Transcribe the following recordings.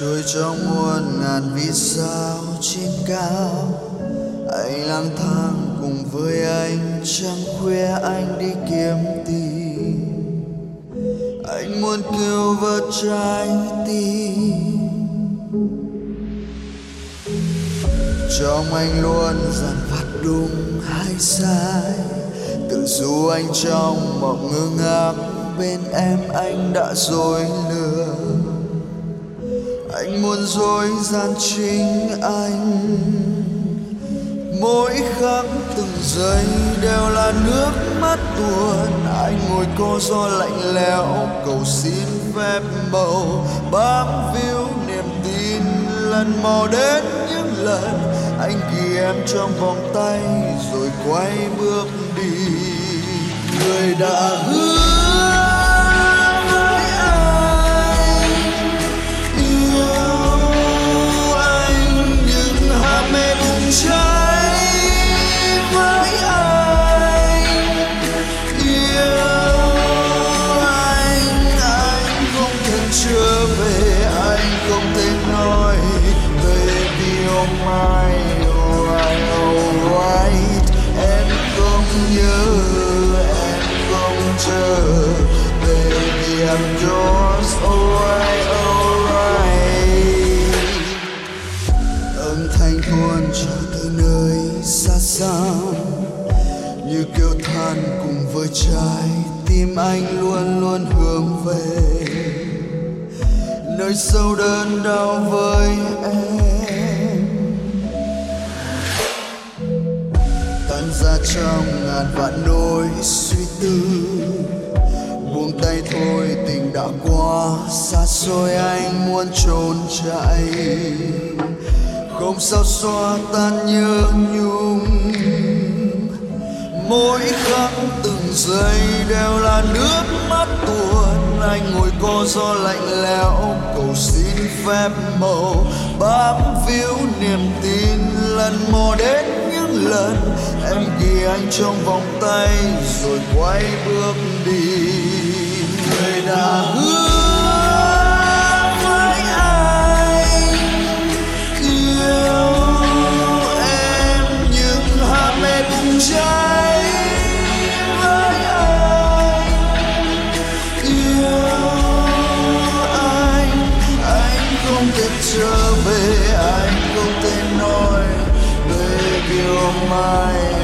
trôi trong muôn ngàn vì sao trên cao? Anh lang thang cùng với anh trăng khuya anh đi kiếm tìm. Anh muốn cứu vớt trái tim. Trong anh luôn dằn vặt đúng hay sai. Tự dù anh trong mộng ngơ ngác, bên em anh đã dối lừa anh muốn dối gian chính anh. Mỗi khắc từng giây đều là nước mắt tuôn. Anh ngồi cô do lạnh lẽo, cầu xin phép màu bám víu niềm tin. Lần mò đến những lần anh ghi em trong vòng tay, rồi quay bước đi. Người đã hứa chưa về, anh không thể nói baby oh my alright alright em không nhớ, em không chờ baby I'm yours oh, alright alright âm thanh buồn trở từ nơi xa xăm như kêu than cùng với trái tim anh luôn luôn hướng về nơi sâu đơn đau với em. Tan ra trong ngàn vạn nỗi suy tư, buông tay thôi tình đã qua xa xôi, anh muốn trốn chạy. Không sao xóa tan nhớ nhung, mỗi khắc từng giây đều là nước mắt tuôn anh ngồi cô gió lạnh lẽo, cầu xin phép màu bám víu niềm tin lần mò đến những lần em ghi anh trong vòng tay rồi quay bước đi. Baby oh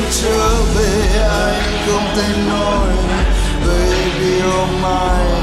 không thể trở về anh không thể nói baby oh my